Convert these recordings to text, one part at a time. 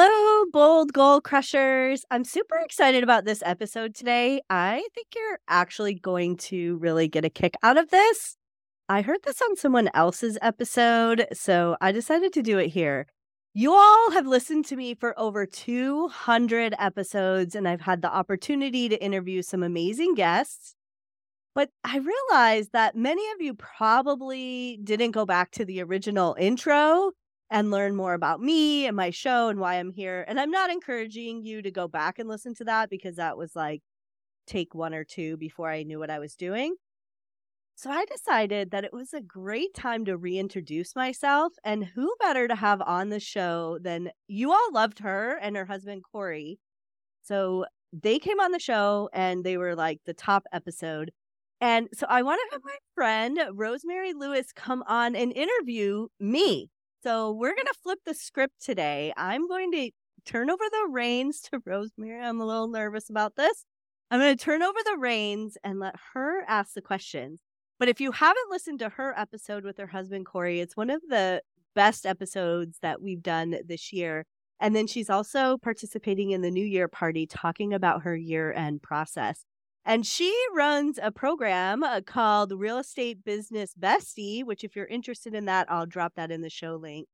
Hello, bold goal crushers. I'm super excited about this episode today. I think you're actually going to really get a kick out of this. I heard this on someone else's episode, so I decided to do it here. You all have listened to me for over 200 episodes, and I've had the opportunity to interview some amazing guests. But I realized that many of you probably didn't go back to the original intro and learn more about me and my show and why I'm here. And I'm not encouraging you to go back and listen to that because that was like take one or two before I knew what I was doing. So I decided that it was a great time to reintroduce myself. And who better to have on the show than you all loved her and her husband, Corey. So they came on the show and they were like the top episode. And so I want to have my friend Rosemary Lewis come on and interview me so we're going to flip the script today. I'm going to turn over the reins to Rosemary. I'm a little nervous about this. I'm going to turn over the reins and let her ask the questions. But if you haven't listened to her episode with her husband, Corey, it's one of the best episodes that we've done this year. And then she's also participating in the New Year party, talking about her year end process. And she runs a program uh, called Real Estate Business Bestie, which, if you're interested in that, I'll drop that in the show link.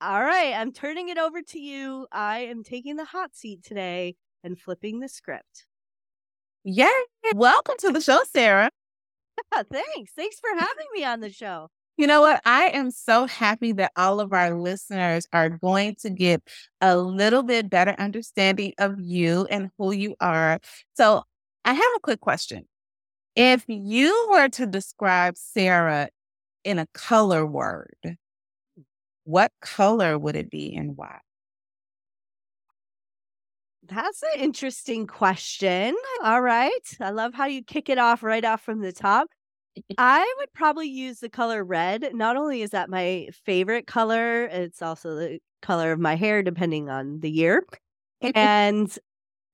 All right, I'm turning it over to you. I am taking the hot seat today and flipping the script. Yay! Welcome to the show, Sara. Thanks. Thanks for having me on the show. You know what? I am so happy that all of our listeners are going to get a little bit better understanding of you and who you are. So, I have a quick question. If you were to describe Sara in a color word, what color would it be and why? That's an interesting question. All right. I love how you kick it off right off from the top. I would probably use the color red. Not only is that my favorite color, it's also the color of my hair, depending on the year. And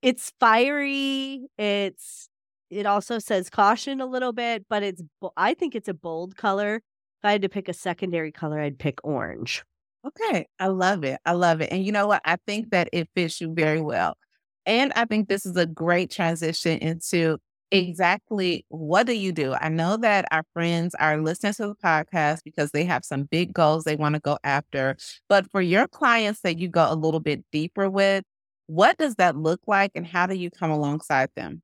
it's fiery. It's it also says caution a little bit, but it's I think it's a bold color. If I had to pick a secondary color, I'd pick orange. Okay, I love it. I love it. And you know what? I think that it fits you very well. And I think this is a great transition into exactly what do you do? I know that our friends are listening to the podcast because they have some big goals they want to go after. But for your clients that you go a little bit deeper with, what does that look like and how do you come alongside them?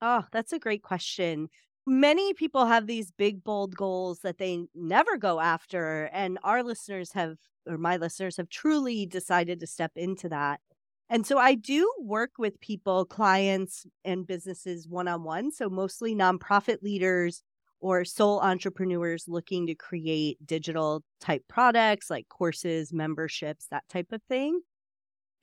Oh, that's a great question. Many people have these big, bold goals that they never go after. And our listeners have, or my listeners have truly decided to step into that. And so I do work with people, clients, and businesses one on one. So mostly nonprofit leaders or sole entrepreneurs looking to create digital type products like courses, memberships, that type of thing.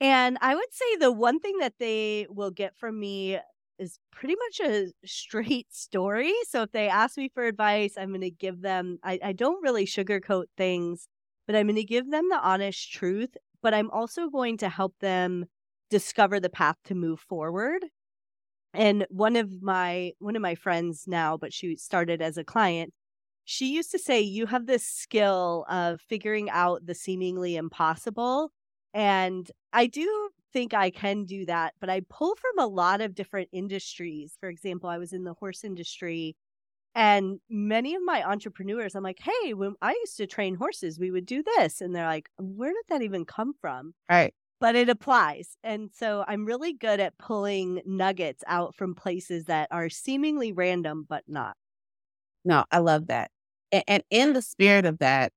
And I would say the one thing that they will get from me is pretty much a straight story. So if they ask me for advice, I'm going to give them, I, I don't really sugarcoat things, but I'm going to give them the honest truth. But I'm also going to help them discover the path to move forward. And one of my one of my friends now, but she started as a client, she used to say, You have this skill of figuring out the seemingly impossible and I do think I can do that, but I pull from a lot of different industries. For example, I was in the horse industry and many of my entrepreneurs, I'm like, hey, when I used to train horses, we would do this. And they're like, where did that even come from? Right. But it applies. And so I'm really good at pulling nuggets out from places that are seemingly random, but not. No, I love that. And in the spirit of that,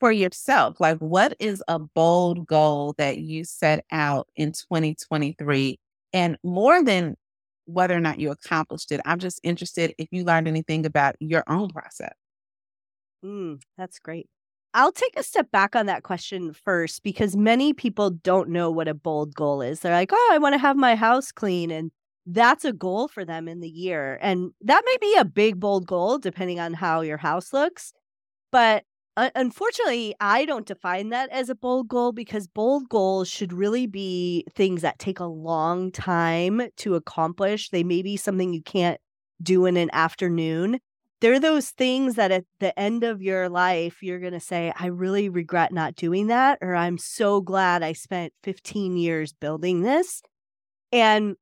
for yourself, like what is a bold goal that you set out in 2023? And more than whether or not you accomplished it, I'm just interested if you learned anything about your own process. Mm, that's great. I'll take a step back on that question first because many people don't know what a bold goal is. They're like, oh, I want to have my house clean. And that's a goal for them in the year. And that may be a big, bold goal depending on how your house looks. But unfortunately, I don't define that as a bold goal because bold goals should really be things that take a long time to accomplish. They may be something you can't do in an afternoon. They're those things that at the end of your life you're going to say i really regret not doing that or i'm so glad i spent 15 years building this. And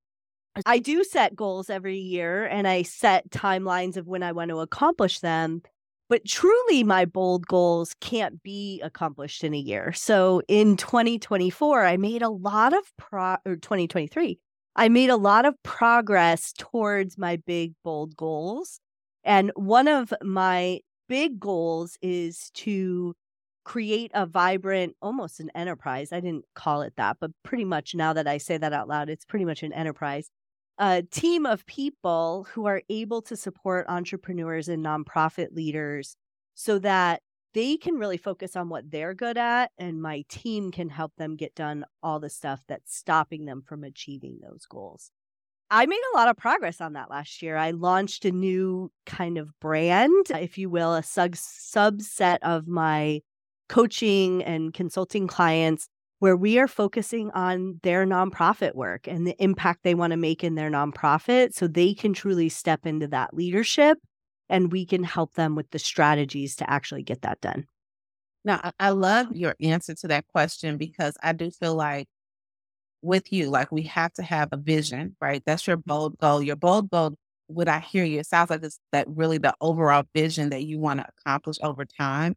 i do set goals every year and i set timelines of when i want to accomplish them but truly my bold goals can't be accomplished in a year so in 2024 i made a lot of pro or 2023 i made a lot of progress towards my big bold goals and one of my big goals is to create a vibrant, almost an enterprise. I didn't call it that, but pretty much now that I say that out loud, it's pretty much an enterprise. A team of people who are able to support entrepreneurs and nonprofit leaders so that they can really focus on what they're good at and my team can help them get done all the stuff that's stopping them from achieving those goals. I made a lot of progress on that last year. I launched a new kind of brand, if you will, a sub- subset of my coaching and consulting clients where we are focusing on their nonprofit work and the impact they want to make in their nonprofit so they can truly step into that leadership and we can help them with the strategies to actually get that done. Now, I love your answer to that question because I do feel like with you. Like we have to have a vision, right? That's your bold goal. Your bold goal, what I hear you, it sounds like it's that really the overall vision that you want to accomplish over time.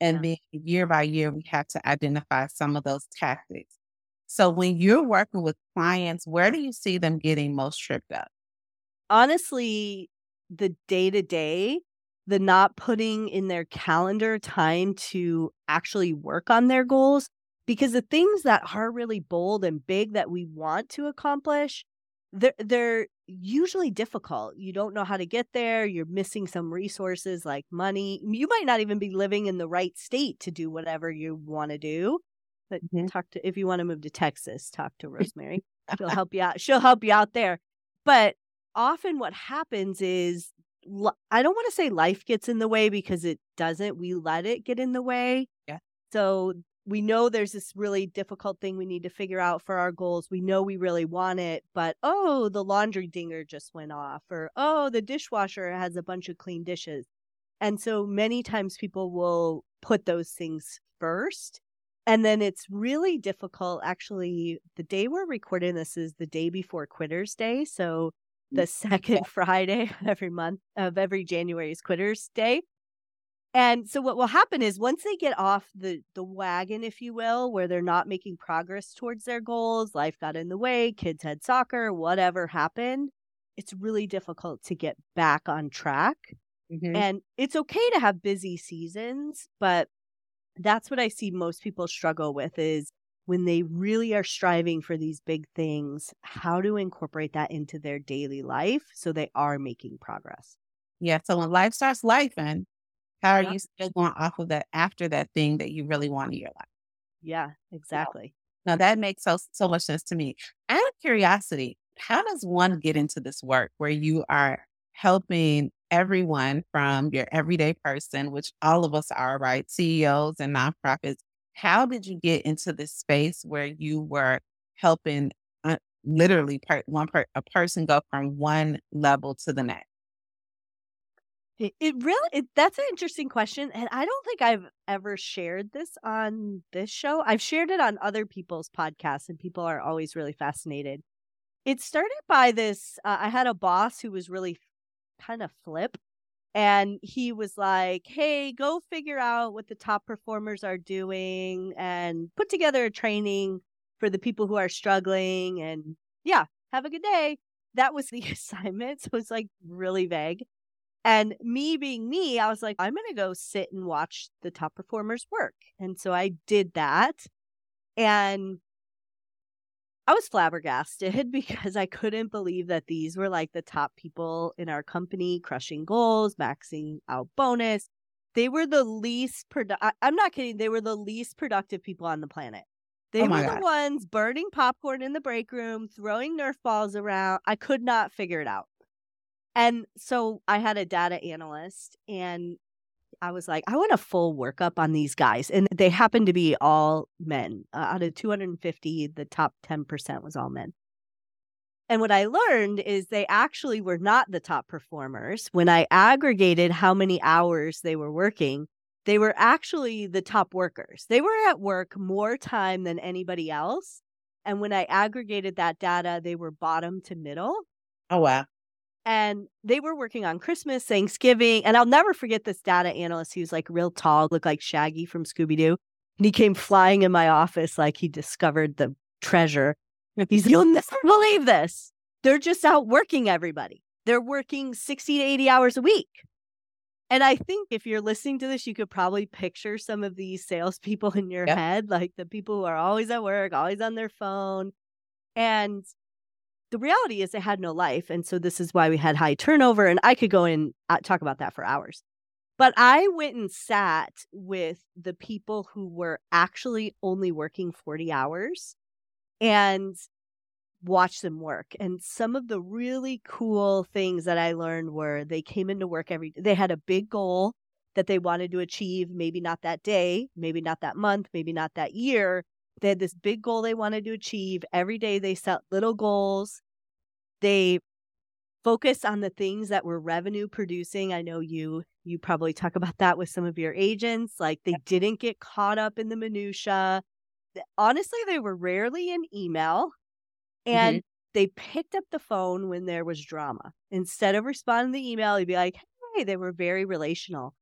And yeah. then year by year, we have to identify some of those tactics. So when you're working with clients, where do you see them getting most tripped up? Honestly, the day to day, the not putting in their calendar time to actually work on their goals because the things that are really bold and big that we want to accomplish they're they're usually difficult you don't know how to get there you're missing some resources like money you might not even be living in the right state to do whatever you want to do but mm-hmm. talk to if you want to move to texas talk to rosemary she'll help you out she'll help you out there but often what happens is i don't want to say life gets in the way because it doesn't we let it get in the way yeah so we know there's this really difficult thing we need to figure out for our goals. We know we really want it, but oh, the laundry dinger just went off, or oh, the dishwasher has a bunch of clean dishes. And so many times people will put those things first. And then it's really difficult. Actually, the day we're recording this is the day before Quitters Day. So mm, the second Friday of every month of every January is Quitters Day. And so what will happen is once they get off the the wagon, if you will, where they're not making progress towards their goals, life got in the way, kids had soccer, whatever happened, it's really difficult to get back on track. Mm-hmm. And it's okay to have busy seasons, but that's what I see most people struggle with is when they really are striving for these big things, how to incorporate that into their daily life so they are making progress. Yeah. So when life starts life and how are you still going off of that after that thing that you really want in your life? Yeah, exactly. Now that makes so so much sense to me. Out of curiosity, how does one get into this work where you are helping everyone from your everyday person, which all of us are, right? CEOs and nonprofits. How did you get into this space where you were helping uh, literally per, one per, a person go from one level to the next? It, really it, that's an interesting question, and I don't think I've ever shared this on this show. I've shared it on other people's podcasts, and people are always really fascinated. It started by this. Uh, I had a boss who was really kind of flip, and he was like, "Hey, go figure out what the top performers are doing, and put together a training for the people who are struggling." And yeah, have a good day. That was the assignment. So it's like really vague. And me being me, I was like, I'm going to go sit and watch the top performers work. And so I did that. And I was flabbergasted because I couldn't believe that these were like the top people in our company, crushing goals, maxing out bonus. they were the least produ- I'm not kidding. They were the least productive people on the planet. They Oh were my the ones burning popcorn in the break room, throwing Nerf balls around. I could not figure it out. And so I had a data analyst and I was like, I want a full workup on these guys. And they happened to be all men. Uh, out of 250, the top 10% was all men. And what I learned is they actually were not the top performers. When I aggregated how many hours they were working, they were actually the top workers. They were at work more time than anybody else. And when I aggregated that data, they were bottom to middle Oh wow. And they were working on Christmas, Thanksgiving, and I'll never forget this data analyst. He was like real tall, looked like Shaggy from Scooby Doo, and he came flying in my office like he discovered the treasure. He's, you'll never believe this. They're just out working everybody. They're working sixty to eighty hours a week. And I think if you're listening to this, you could probably picture some of these salespeople in your Yep. head, like the people who are always at work, always on their phone. And the reality is they had no life. And so this is why we had high turnover. And I could go and uh, talk about that for hours. But I went and sat with the people who were actually only working 40 hours and watched them work. And some of the really cool things that I learned were they came into work every they had a big goal that they wanted to achieve, maybe not that day, maybe not that month, maybe not that year. They had this big goal they wanted to achieve. Every day they set little goals. They focused on the things that were revenue producing. I know you you probably talk about that with some of your agents. Like they didn't get caught up in the minutia. Honestly, they were rarely in email mm-hmm. and they picked up the phone when there was drama. Instead of responding to the email, you'd be like, hey, they were very relational.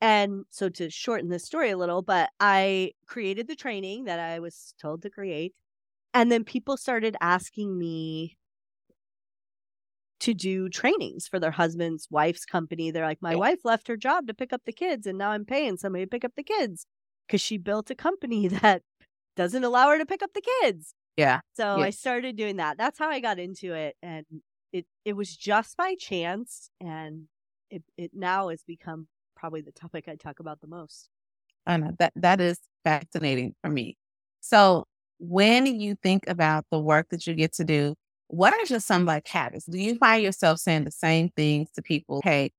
And so to shorten the story a little, but I created the training that I was told to create. And then people started asking me to do trainings for their husband's wife's company. They're like, my wife left her job to pick up the kids, and now I'm paying somebody to pick up the kids because she built a company that doesn't allow her to pick up the kids. Yeah. So Yeah. I started doing that. That's how I got into it, and it it was just by chance, and it it now has become probably the topic I talk about the most. I know that that is fascinating for me. So when you think about the work that you get to do, what are just some like habits? Do you find yourself saying the same things to people? Hey,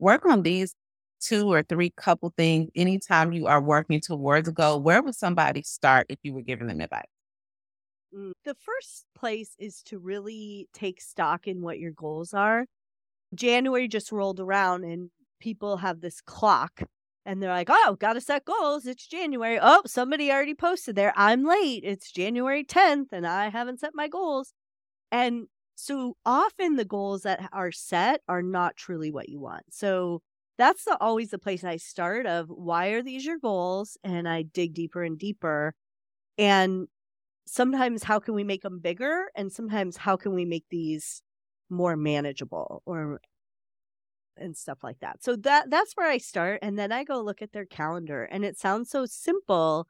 work on these two or three couple things anytime you are working towards a goal. Where would somebody start if you were giving them advice? Mm, The first place is to really take stock in what your goals are. January just rolled around and people have this clock and they're like, oh, got to set goals. It's January. Oh, somebody already posted there. I'm late. It's January 10th and I haven't set my goals. And so often the goals that are set are not truly what you want. So that's the, always the place I start of why are these your goals? And I dig deeper and deeper. And sometimes how can we make them bigger? And sometimes how can we make these more manageable or and stuff like that. So that that's where I start and then I go look at their calendar and it sounds so simple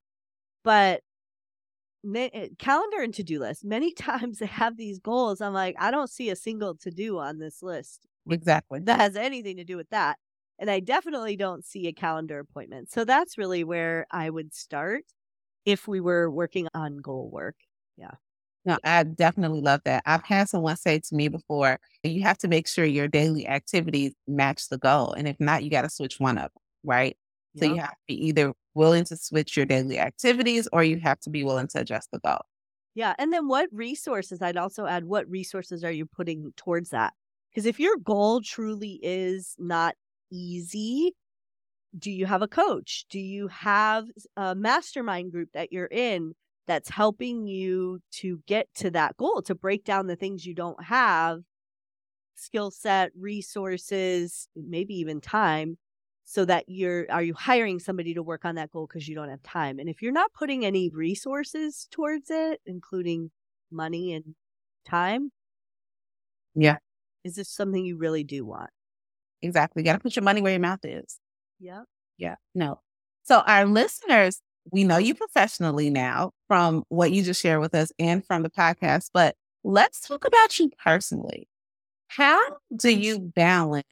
but eh, calendar and to-do list many times they have these goals I'm like I don't see a single to-do on this list Exactly. that has anything to do with that and I definitely don't see a calendar appointment. So that's really where I would start if we were working on goal work. No, I definitely love that. I've had someone say to me before, you have to make sure your daily activities match the goal. And if not, you got to switch one up, right? So you have to be either willing to switch your daily activities or you have to be willing to adjust the goal. Yeah. And then what resources, I'd also add, what resources are you putting towards that? Because if your goal truly is not easy, do you have a coach? Do you have a mastermind group that you're in that's helping you to get to that goal, to break down the things you don't have, skill set, resources, maybe even time, so that you're are you hiring somebody to work on that goal because you don't have time? And if you're not putting any resources towards it, including money and time, Yeah. is this something you really do want? Exactly. You got to put your money where your mouth is. Yeah. Yeah. No. So our listeners, we know you professionally now from what you just shared with us and from the podcast, but let's talk about you personally. How do mm-hmm. you balance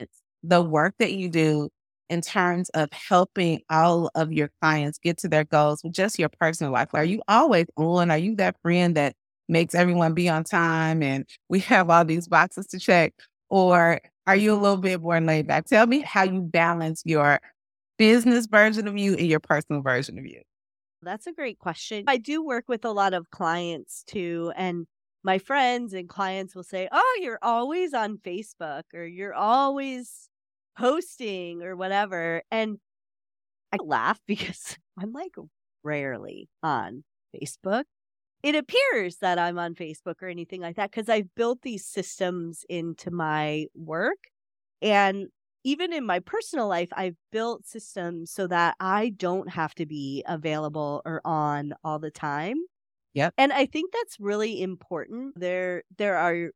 the work that you do in terms of helping all of your clients get to their goals with just your personal life? Are you always on? Are you that friend that makes everyone be on time and we have all these boxes to check? Or are you a little bit more laid back? Tell me how you balance your business version of you and your personal version of you. That's a great question. I do work with a lot of clients too. And my friends and clients will say, Oh, you're always on Facebook or you're always posting or whatever. And I laugh because I'm like rarely on Facebook. It appears that I'm on Facebook or anything like that because I've built these systems into my work. And even in my personal life, I've built systems so that I don't have to be available or on all the time. Yep. And I think that's really important. There there are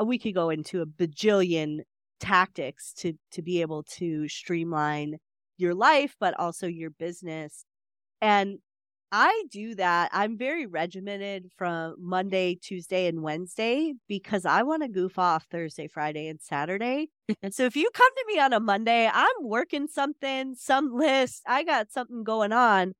uh, we could go into a bajillion tactics to to be able to streamline your life but also your business. And I do that. I'm very regimented from Monday, Tuesday, and Wednesday because I want to goof off Thursday, Friday, and Saturday. and so if you come to me on a Monday, I'm working something, some list, I got something going on.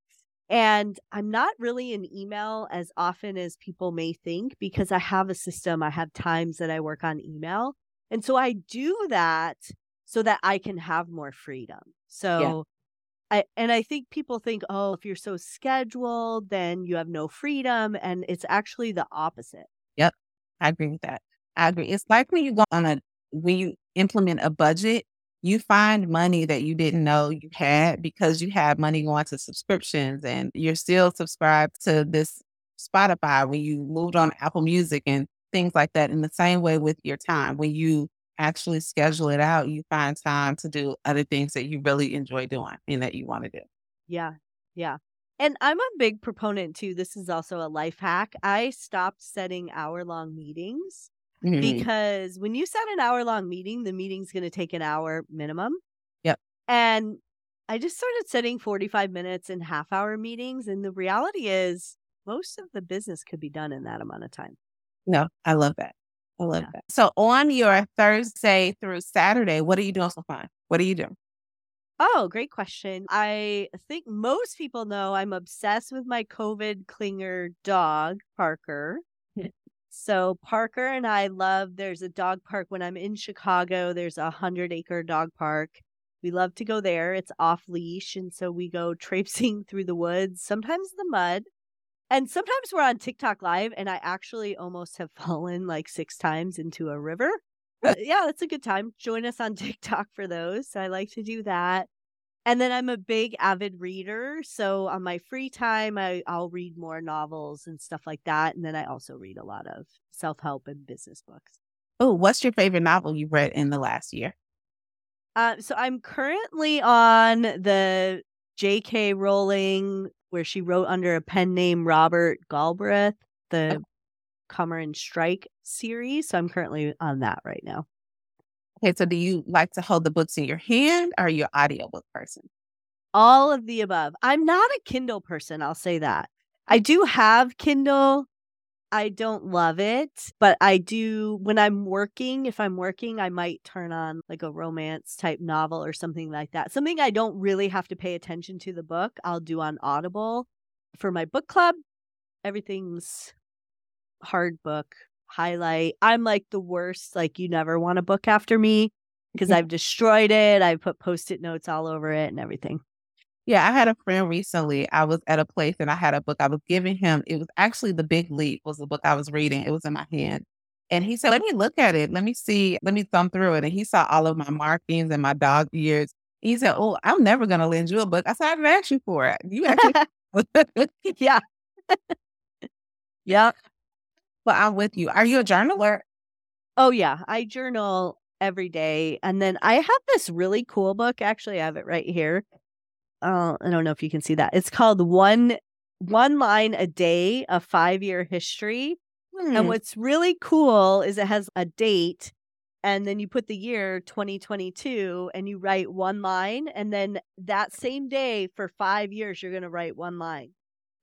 And I'm not really in email as often as people may think because I have a system. I have times that I work on email. And so I do that so that I can have more freedom. So I, and I think people think, oh, if you're so scheduled, then you have no freedom. And it's actually the opposite. Yep. I agree with that. I agree. It's like when you go on a, when you implement a budget, you find money that you didn't know you had because you have money going to subscriptions and you're still subscribed to this Spotify when you moved on Apple Music and things like that. In the same way with your time, when you actually schedule it out, you find time to do other things that you really enjoy doing and that you want to do. Yeah. Yeah. And I'm a big proponent too. This is also a life hack. I stopped setting hour long meetings mm-hmm. because when you set an hour long meeting, the meeting's going to take an hour minimum. Yep. And I just started setting 45 minutes and half hour meetings. And the reality is, most of the business could be done in that amount of time. No, I love that. I love yeah. that. So on your Thursday through Saturday, what are you doing so fun? What are you doing? Oh, great question. I think most people know I'm obsessed with my COVID clinger dog, Parker. so Parker and I love there's a dog park when I'm in Chicago, there's a hundred acre dog park. We love to go there. It's off leash. And so we go traipsing through the woods, sometimes the mud, and sometimes we're on TikTok live and I actually almost have fallen like six times into a river. yeah, that's a good time. Join us on TikTok for those. I like to do that. And then I'm a big avid reader. So on my free time, I, I'll read more novels and stuff like that. And then I also read a lot of self help and business books. Oh, what's your favorite novel you read in the last year? Uh, so I'm currently on the J.K. Rowling where she wrote under a pen name Robert Galbraith, oh. the oh. Cormoran Strike series. So I'm currently on that right now. Okay, so do you like to hold the books in your hand or are you an audiobook person? All of the above. I'm not a Kindle person, I'll say that. I do have Kindle, I don't love it, but I do when I'm working, if I'm working, I might turn on like a romance type novel or something like that. Something I don't really have to pay attention to the book, I'll do on Audible. For my book club, everything's hard book, highlight. I'm like the worst, like you never want a book after me because I've destroyed it. I've put post-it notes all over it and everything. Yeah, I had a friend recently. I was at a place and I had a book I was giving him. It was actually The Big Leap was the book I was reading. It was in my hand. And he said, Let me look at it. Let me see. Let me thumb through it. And he saw all of my markings and my dog ears. He said, Oh, I'm never gonna lend you a book. I said, I didn't ask you for it. You actually Yeah. yeah. Well, I'm with you. Are you a journaler? Oh yeah. I journal every day. And then I have this really cool book. Actually, I have it right here uh, I don't know if you can see that. It's called One One Line a Day, a five year history. Hmm. And what's really cool is it has a date and then you put the year 2022 and you write one line and then that same day for 5 years you're going to write one line.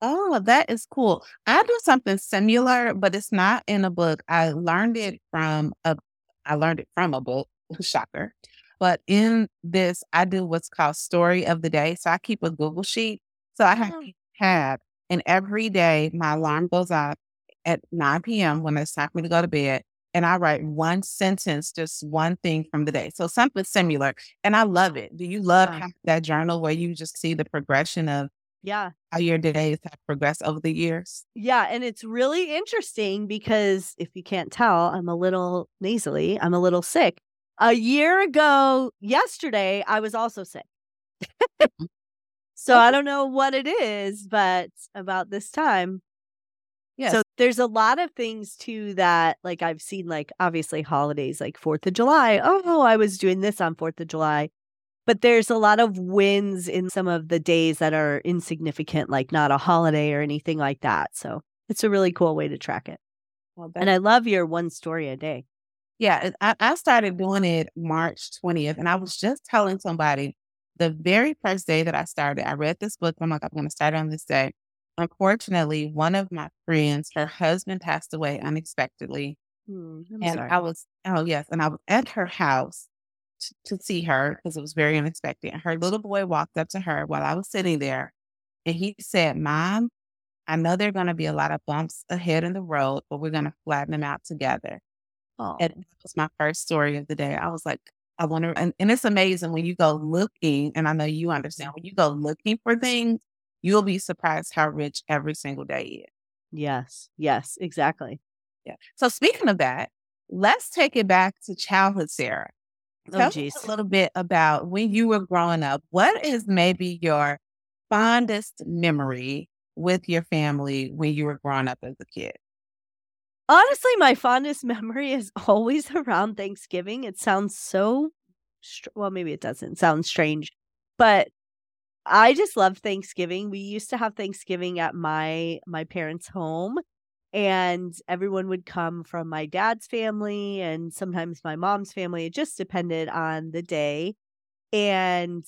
Oh, that is cool. I do something similar, but it's not in a book. I learned it from a I learned it from a book, shocker. But in this, I do what's called story of the day. So I keep a Google sheet. So I have Oh. a tab, and every day my alarm goes off at 9 p.m. when it's time for me to go to bed. And I write one sentence, just one thing from the day. So something similar. And I love it. Do you love Yeah. that journal where you just see the progression of Yeah. how your days have progressed over the years? Yeah, and it's really interesting because if you can't tell, I'm a little nasally. I'm a little sick. A year ago, yesterday, I was also sick. Mm-hmm. so I don't know what it is, but about this time. Yes. So there's a lot of things too that like I've seen like obviously holidays like 4th of July. Oh, I was doing this on 4th of July. But there's a lot of wins in some of the days that are insignificant like not a holiday or anything like that. So it's a really cool way to track it. And I love your one story a day. Yeah, I, I started doing it March 20th, and I was just telling somebody the very first day that I started, I read this book. I'm like, I'm going to start on this day. Unfortunately, one of my friends, her husband passed away unexpectedly. Hmm, I'm and sorry. I was, oh, yes. And I was at her house to, to see her because it was very unexpected. And her little boy walked up to her while I was sitting there, and he said, Mom, I know there are going to be a lot of bumps ahead in the road, but we're going to flatten them out together. Oh, And that was my first story of the day. I was like, I wonder, and, and it's amazing when you go looking, and I know you understand, when you go looking for things, you'll be surprised how rich every single day is. yes. Yes, exactly. Yeah. So speaking of that, let's take it back to childhood, Sara. Oh, Tell geez. a little bit about when you were growing up. What is maybe your fondest memory with your family when you were growing up as a kid? Honestly, my fondest memory is always around Thanksgiving. It sounds so str- well, maybe it doesn't sound strange, but I just love Thanksgiving. We used to have Thanksgiving at my my parents' home and everyone would come from my dad's family and sometimes my mom's family. It just depended on the day. And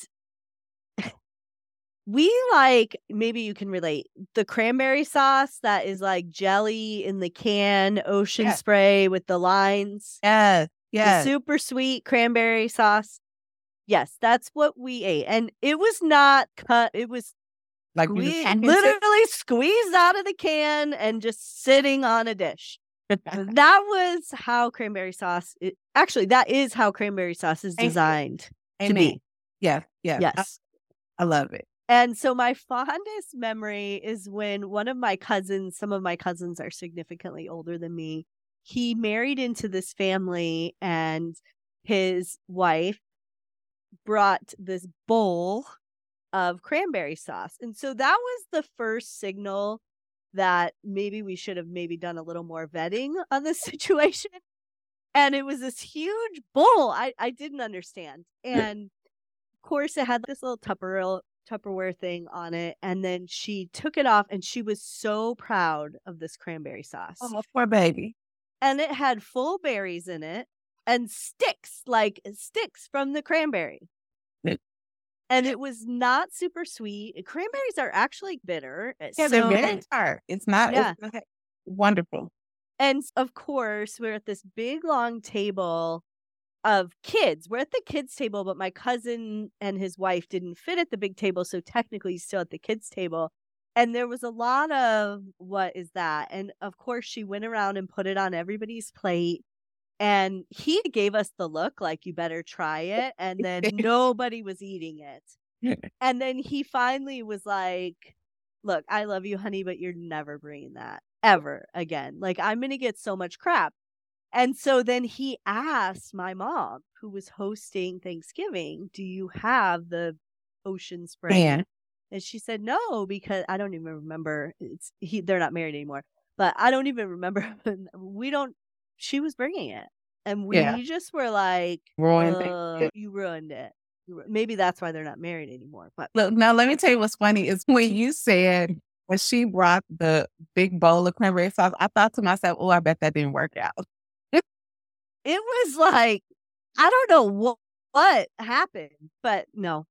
we like maybe you can relate the cranberry sauce that is like jelly in the can, ocean Yes. spray with the lines. yeah, The super sweet cranberry sauce. Yes, that's what we ate. And it was not cut. It was Like you just sque- packaged it. literally squeezed out of the can and just sitting on a dish. That was how cranberry sauce. Actually, that is how cranberry sauce is designed to Amen. be. Yeah, Yes. I- Yes. I love it. And so my fondest memory is when one of my cousins, some of my cousins are significantly older than me. He married into this family and his wife brought this bowl of cranberry sauce. And so that was the first signal that maybe we should have maybe done a little more vetting on this situation. And it was this huge bowl. I, I didn't understand. And of course it had this little Tupperware Tupperware thing on it. And then she took it off and she was so proud of this cranberry sauce. Oh, poor baby. And it had full berries in it and sticks, like sticks from the cranberry. And it was not super sweet. Cranberries are actually bitter. uh, Yeah, they're so- very tart. It's not. Yeah. It's not wonderful. And of course, we're at this big long table of kids. We're at the kids' table, but my cousin and his wife didn't fit at the big table. So technically, he's still at the kids' table. And there was a lot of what is that? And of course, she went around and put it on everybody's plate. And he gave us the look like, you better try it. And then nobody was eating it. And then he finally was like, Look, I love you, honey, but you're never bringing that ever again. Like, I'm going to get so much crap. And so then he asked my mom, who was hosting Thanksgiving, Do you have the ocean spray? And she said, No, because I don't even remember. It's he, they're not married anymore, but I don't even remember. we don't, she was bringing it. And we Yeah. just were like, Ruined "Uh, You ruined it. Maybe that's why they're not married anymore. But Look, now let me tell you what's funny is when you said when she brought the big bowl of cranberry sauce, I thought to myself, "Oh, I bet that didn't work out." It was like I don't know what what happened, but no.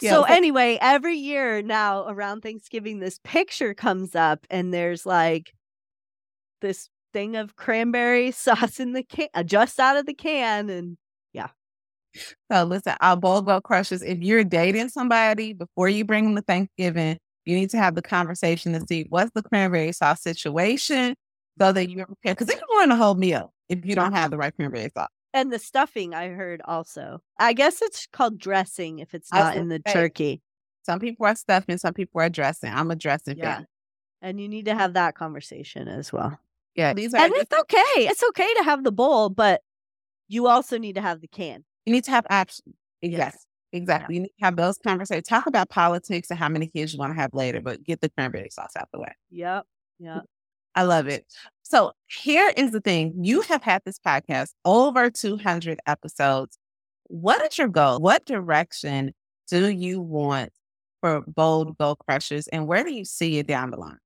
Yeah, so so- anyway, every year now around Thanksgiving, this picture comes up, and there's like this thing of cranberry sauce in the can, uh, just out of the can, and yeah, So listen, our bold goal crushers, if you're dating somebody before you bring them to Thanksgiving, you need to have the conversation to see what's the cranberry sauce situation so that you're prepared. Because they can ruin the whole meal if you don't have the right cranberry sauce. And the stuffing, I heard also. I guess it's called dressing if it's not in the say, turkey. Some people are stuffing, some people are dressing. I'm a dressing Yeah. fan. And you need to have that conversation as well. Yeah, these are And it's okay. It's okay to have the bowl, but you also need to have the can. you need to have options. Yes. Exactly. Exactly. You need to have those conversations. Talk about politics and how many kids you want to have later, but get the cranberry sauce out the way. Yep. Yep. I love it. So here is the thing. You have had this podcast over 200 episodes. What is your goal? What direction do you want for Bold Goal Crushers and where do you see it down the line?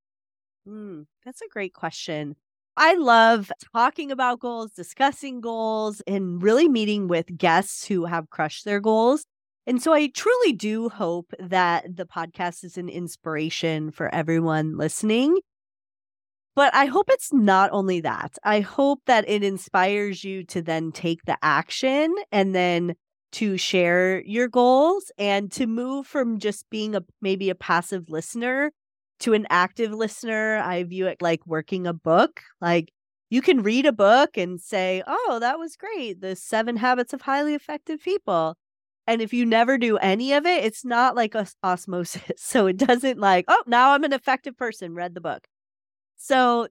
Mm, that's a great question. I love talking about goals, discussing goals, and really meeting with guests who have crushed their goals. And so I truly do hope that the podcast is an inspiration for everyone listening. But I hope it's not only that. I hope that it inspires you to then take the action and then to share your goals and to move from just being a maybe a passive listener to an active listener. I view it like working a book. Like you can read a book and say, "Oh, that was great. The 7 habits of highly effective people." And if you never do any of it, it's not like os- osmosis. So it doesn't like, "Oh, now I'm an effective person, read the book." So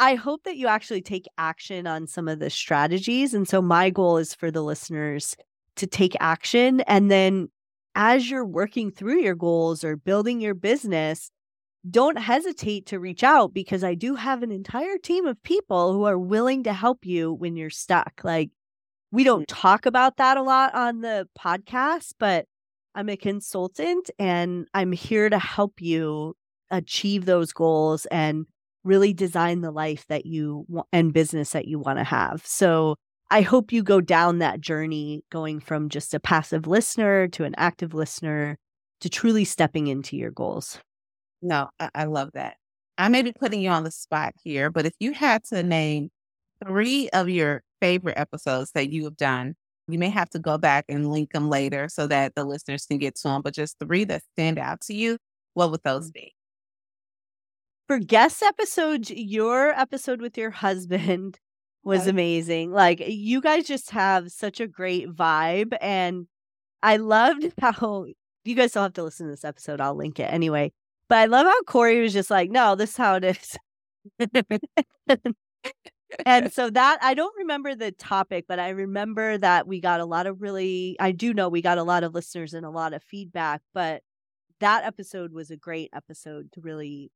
I hope that you actually take action on some of the strategies. And so my goal is for the listeners to take action. And then as you're working through your goals or building your business, don't hesitate to reach out because I do have an entire team of people who are willing to help you when you're stuck. Like, we don't mm. talk about that a lot on the podcast, but I'm a consultant and I'm here to help you achieve those goals and really design the life that you want and business that you want to have. So I hope you go down that journey going from just a passive listener to an active listener to truly stepping into your goals. No, I, I love that. I may be putting you on the spot here, but if you had to name three of your favorite episodes that you have done, you may have to go back and link them later so that the listeners can get to them. But just three that stand out to you, what would those mm. be? For guest episodes, your episode with your husband was Okay. amazing. Like you guys just have such a great vibe and I loved how you guys still have to listen to this episode. I'll link it anyway. But I love how Corey was just like, no, this is how it is. and so that I don't remember the topic, but I remember that we got a lot of really I do know we got a lot of listeners and a lot of feedback, but that episode was a great episode to really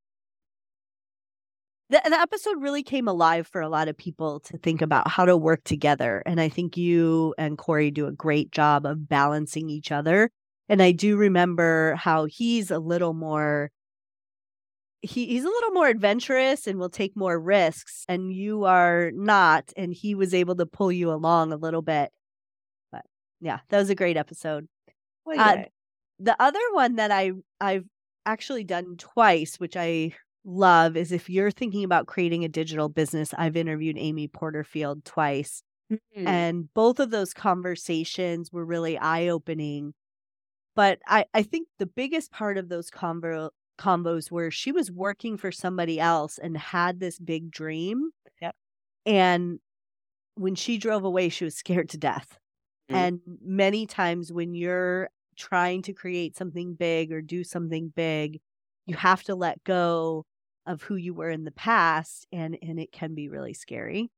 the, the episode really came alive for a lot of people to think about how to work together. And I think you and Corey do a great job of balancing each other. And I do remember how he's a little more he, he's a little more adventurous and will take more risks and you are not and he was able to pull you along a little bit but yeah that was a great episode Well, Uh, the other one that i i've actually done twice which i love is if you're thinking about creating a digital business i've interviewed amy porterfield twice Mhm. and both of those conversations were really eye-opening but i i think the biggest part of those convo combos were she was working for somebody else and had this big dream Yep. and when she drove away she was scared to death Mm. and many times when you're trying to create something big or do something big you have to let go of who you were in the past and and it can be really scary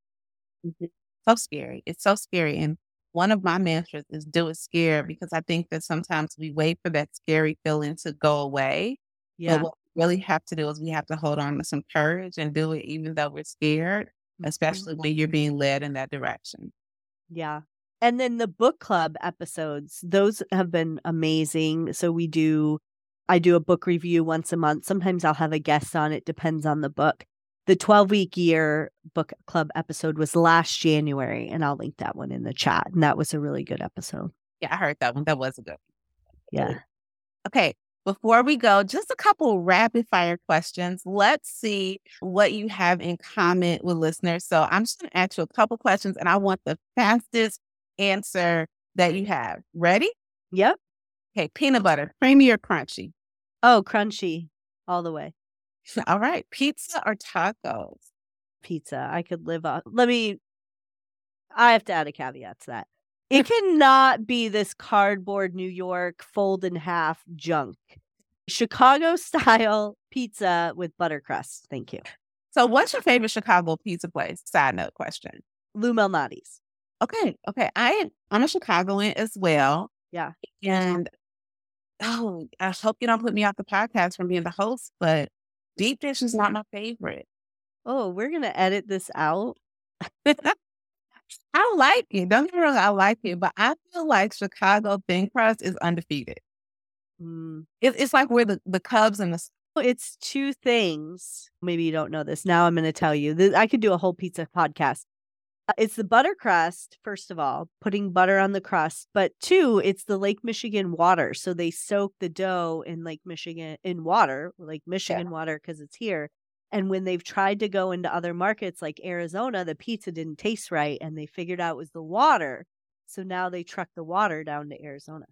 Mhm. So scary. It's so scary. And one of my mantras is do it scared because I think that sometimes we wait for that scary feeling to go away. yeah But what we really have to do is we have to hold on to some courage and do it even though we're scared, especially when you're being led in that direction. Yeah. And then the book club episodes, those have been amazing. So we do, I do a book review once a month. Sometimes I'll have a guest on, it depends on the book. The 12 week year book club episode was last January, and I'll link that one in the chat. And that was a really good episode. Yeah, I heard that one. That was a good one. Yeah. Okay. Before we go, just a couple rapid fire questions. Let's see what you have in common with listeners. So I'm just going to ask you a couple questions and I want the fastest answer that you have. Ready? Yep. Okay, peanut butter, creamy or crunchy? Oh, crunchy all the way. All right, pizza or tacos? Pizza. I could live on. Let me. I have to add a caveat to that. It cannot be this cardboard New York fold in half junk. Chicago style pizza with butter crust. Thank you. So, what's your favorite Chicago pizza place? Side note question. Lou Malnati's. Okay, okay. I I'm a Chicagoan as well. Yeah. And oh, I hope you don't put me off the podcast from being the host, but deep dish is not my favorite. Oh, we're gonna edit this out. I like it. Don't get me wrong, I like it, but I feel like Chicago thin crust is undefeated. Mm. It, it's like we're the, the Cubs and the It's two things. Maybe you don't know this. Now I'm going to tell you. I could do a whole pizza podcast. Uh, It's the butter crust, first of all, putting butter on the crust. But two, it's the Lake Michigan water. So they soak the dough in Lake Michigan in water, Lake Michigan water, because it's here. And when they've tried to go into other markets like Arizona, the pizza didn't taste right. And they figured out it was the water. So now they truck the water down to Arizona.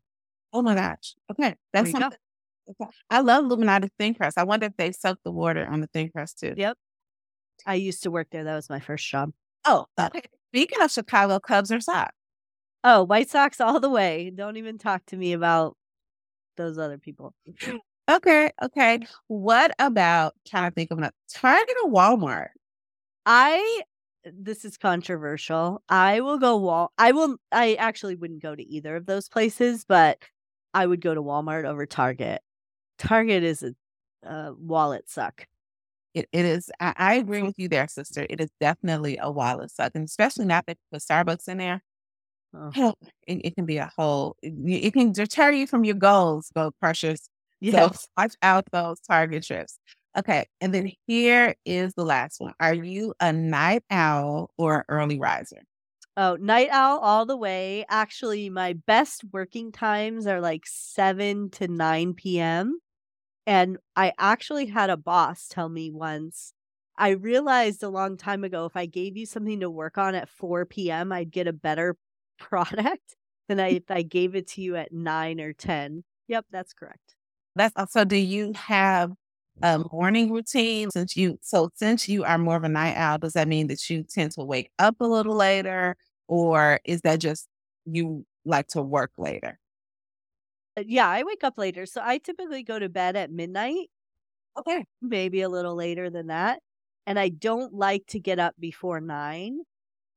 Oh my gosh. Okay. That's something. okay. I love Lou Malnati thin crust. I wonder if they soak the water on the thin crust too. Yep. I used to work there. That was my first job. Oh, okay. Speaking of Chicago Cubs or Sox, Oh, White Sox all the way. Don't even talk to me about those other people. Okay, okay. What about trying to think of a Target or Walmart? I this is controversial. I will go wall I will I actually wouldn't go to either of those places, but I would go to Walmart over Target. Target is a, a wallet suck. It, it is. I, I agree with you there, sister. It is definitely a wallet suck, and especially now that you put Starbucks in there. Oh. It, it can be a whole. It, it can deter you from your goals, goal crushers. Yeah. So watch out those Target trips. Okay, and then here is the last one. Are you a night owl or an early riser? Oh, night owl all the way. Actually, my best working times are like 7 to 9 p.m. And I actually had a boss tell me once, I realized a long time ago if I gave you something to work on at 4 p.m., I'd get a better product than I, if I gave it to you at 9 or 10. Yep, that's correct. That's also. Do you have a morning routine? Since you so since you are more of a night owl, does that mean that you tend to wake up a little later, or is that just you like to work later? Uh, Yeah, I wake up later. So I typically go to bed at midnight, Okay. maybe a little later than that. And I don't like to get up before 9.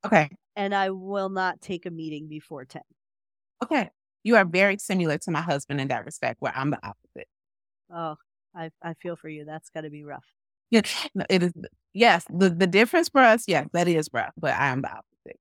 Okay. and I will not take a meeting before 10. Okay. You are very similar to my husband in that respect, where I'm the opposite. Oh, I I feel for you. That's got to be rough. Yeah, no, it is. Yes, the the difference for us, yes, that is rough, but I am the opposite.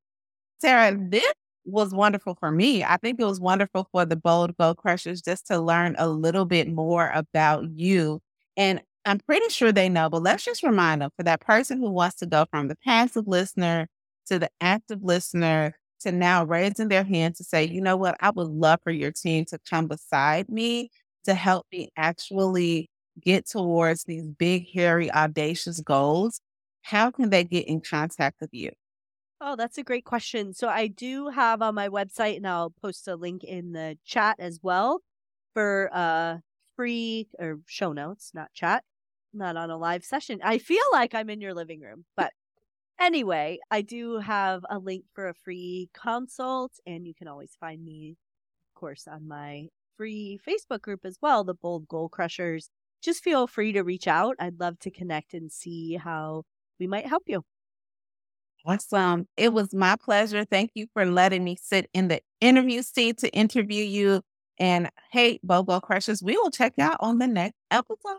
Sara, this was wonderful for me. I think it was wonderful for the bold goal crushers just to learn a little bit more about you. And I'm pretty sure they know, but let's just remind them for that person who wants to go from the passive listener to the active listener to now raising their hand to say, you know what, I would love for your team to come beside me to help me actually get towards these big, hairy, audacious goals. How can they get in contact with you? Oh, that's a great question. So I do have on my website, and I'll post a link in the chat as well for uh free or show notes, not chat, not on a live session. I feel like I'm in your living room, but anyway, I do have a link for a free consult, and you can always find me, of course, on my free Facebook group as well, the Bold Goal Crushers. Just feel free to reach out. I'd love to connect and see how we might help you. Awesome. It was my pleasure. Thank you for letting me sit in the interview seat to interview you. And hey, Bobo Crushers, we will check out on the next episode.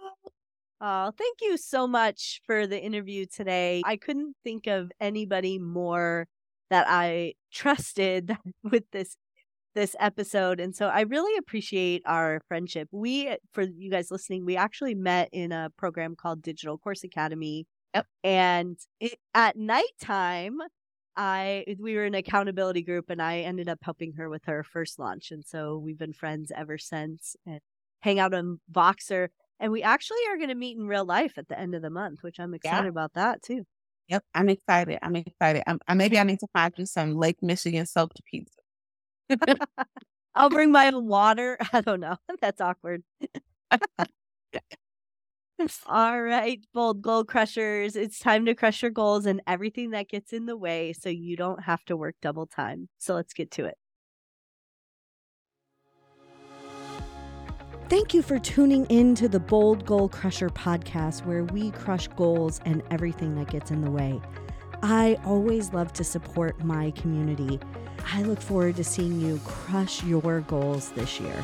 Oh, thank you so much for the interview today. I couldn't think of anybody more that I trusted with this this episode and so I really appreciate our friendship. We for you guys listening, we actually met in a program called Digital Course Academy. Yep. And it, at nighttime, I we were an accountability group and I ended up helping her with her first launch and so we've been friends ever since and hang out on Voxer and we actually are going to meet in real life at the end of the month, which I'm excited about that too. Yep, I'm excited. I'm excited. I'm, I, maybe I need to find you some Lake Michigan soaked pizza. I'll bring my water. I don't know. That's awkward. All right, bold goal crushers. It's time to crush your goals and everything that gets in the way so you don't have to work double time. So let's get to it. Thank you for tuning in to the Bold Goal Crusher podcast, where we crush goals and everything that gets in the way. I always love to support my community. I look forward to seeing you crush your goals this year.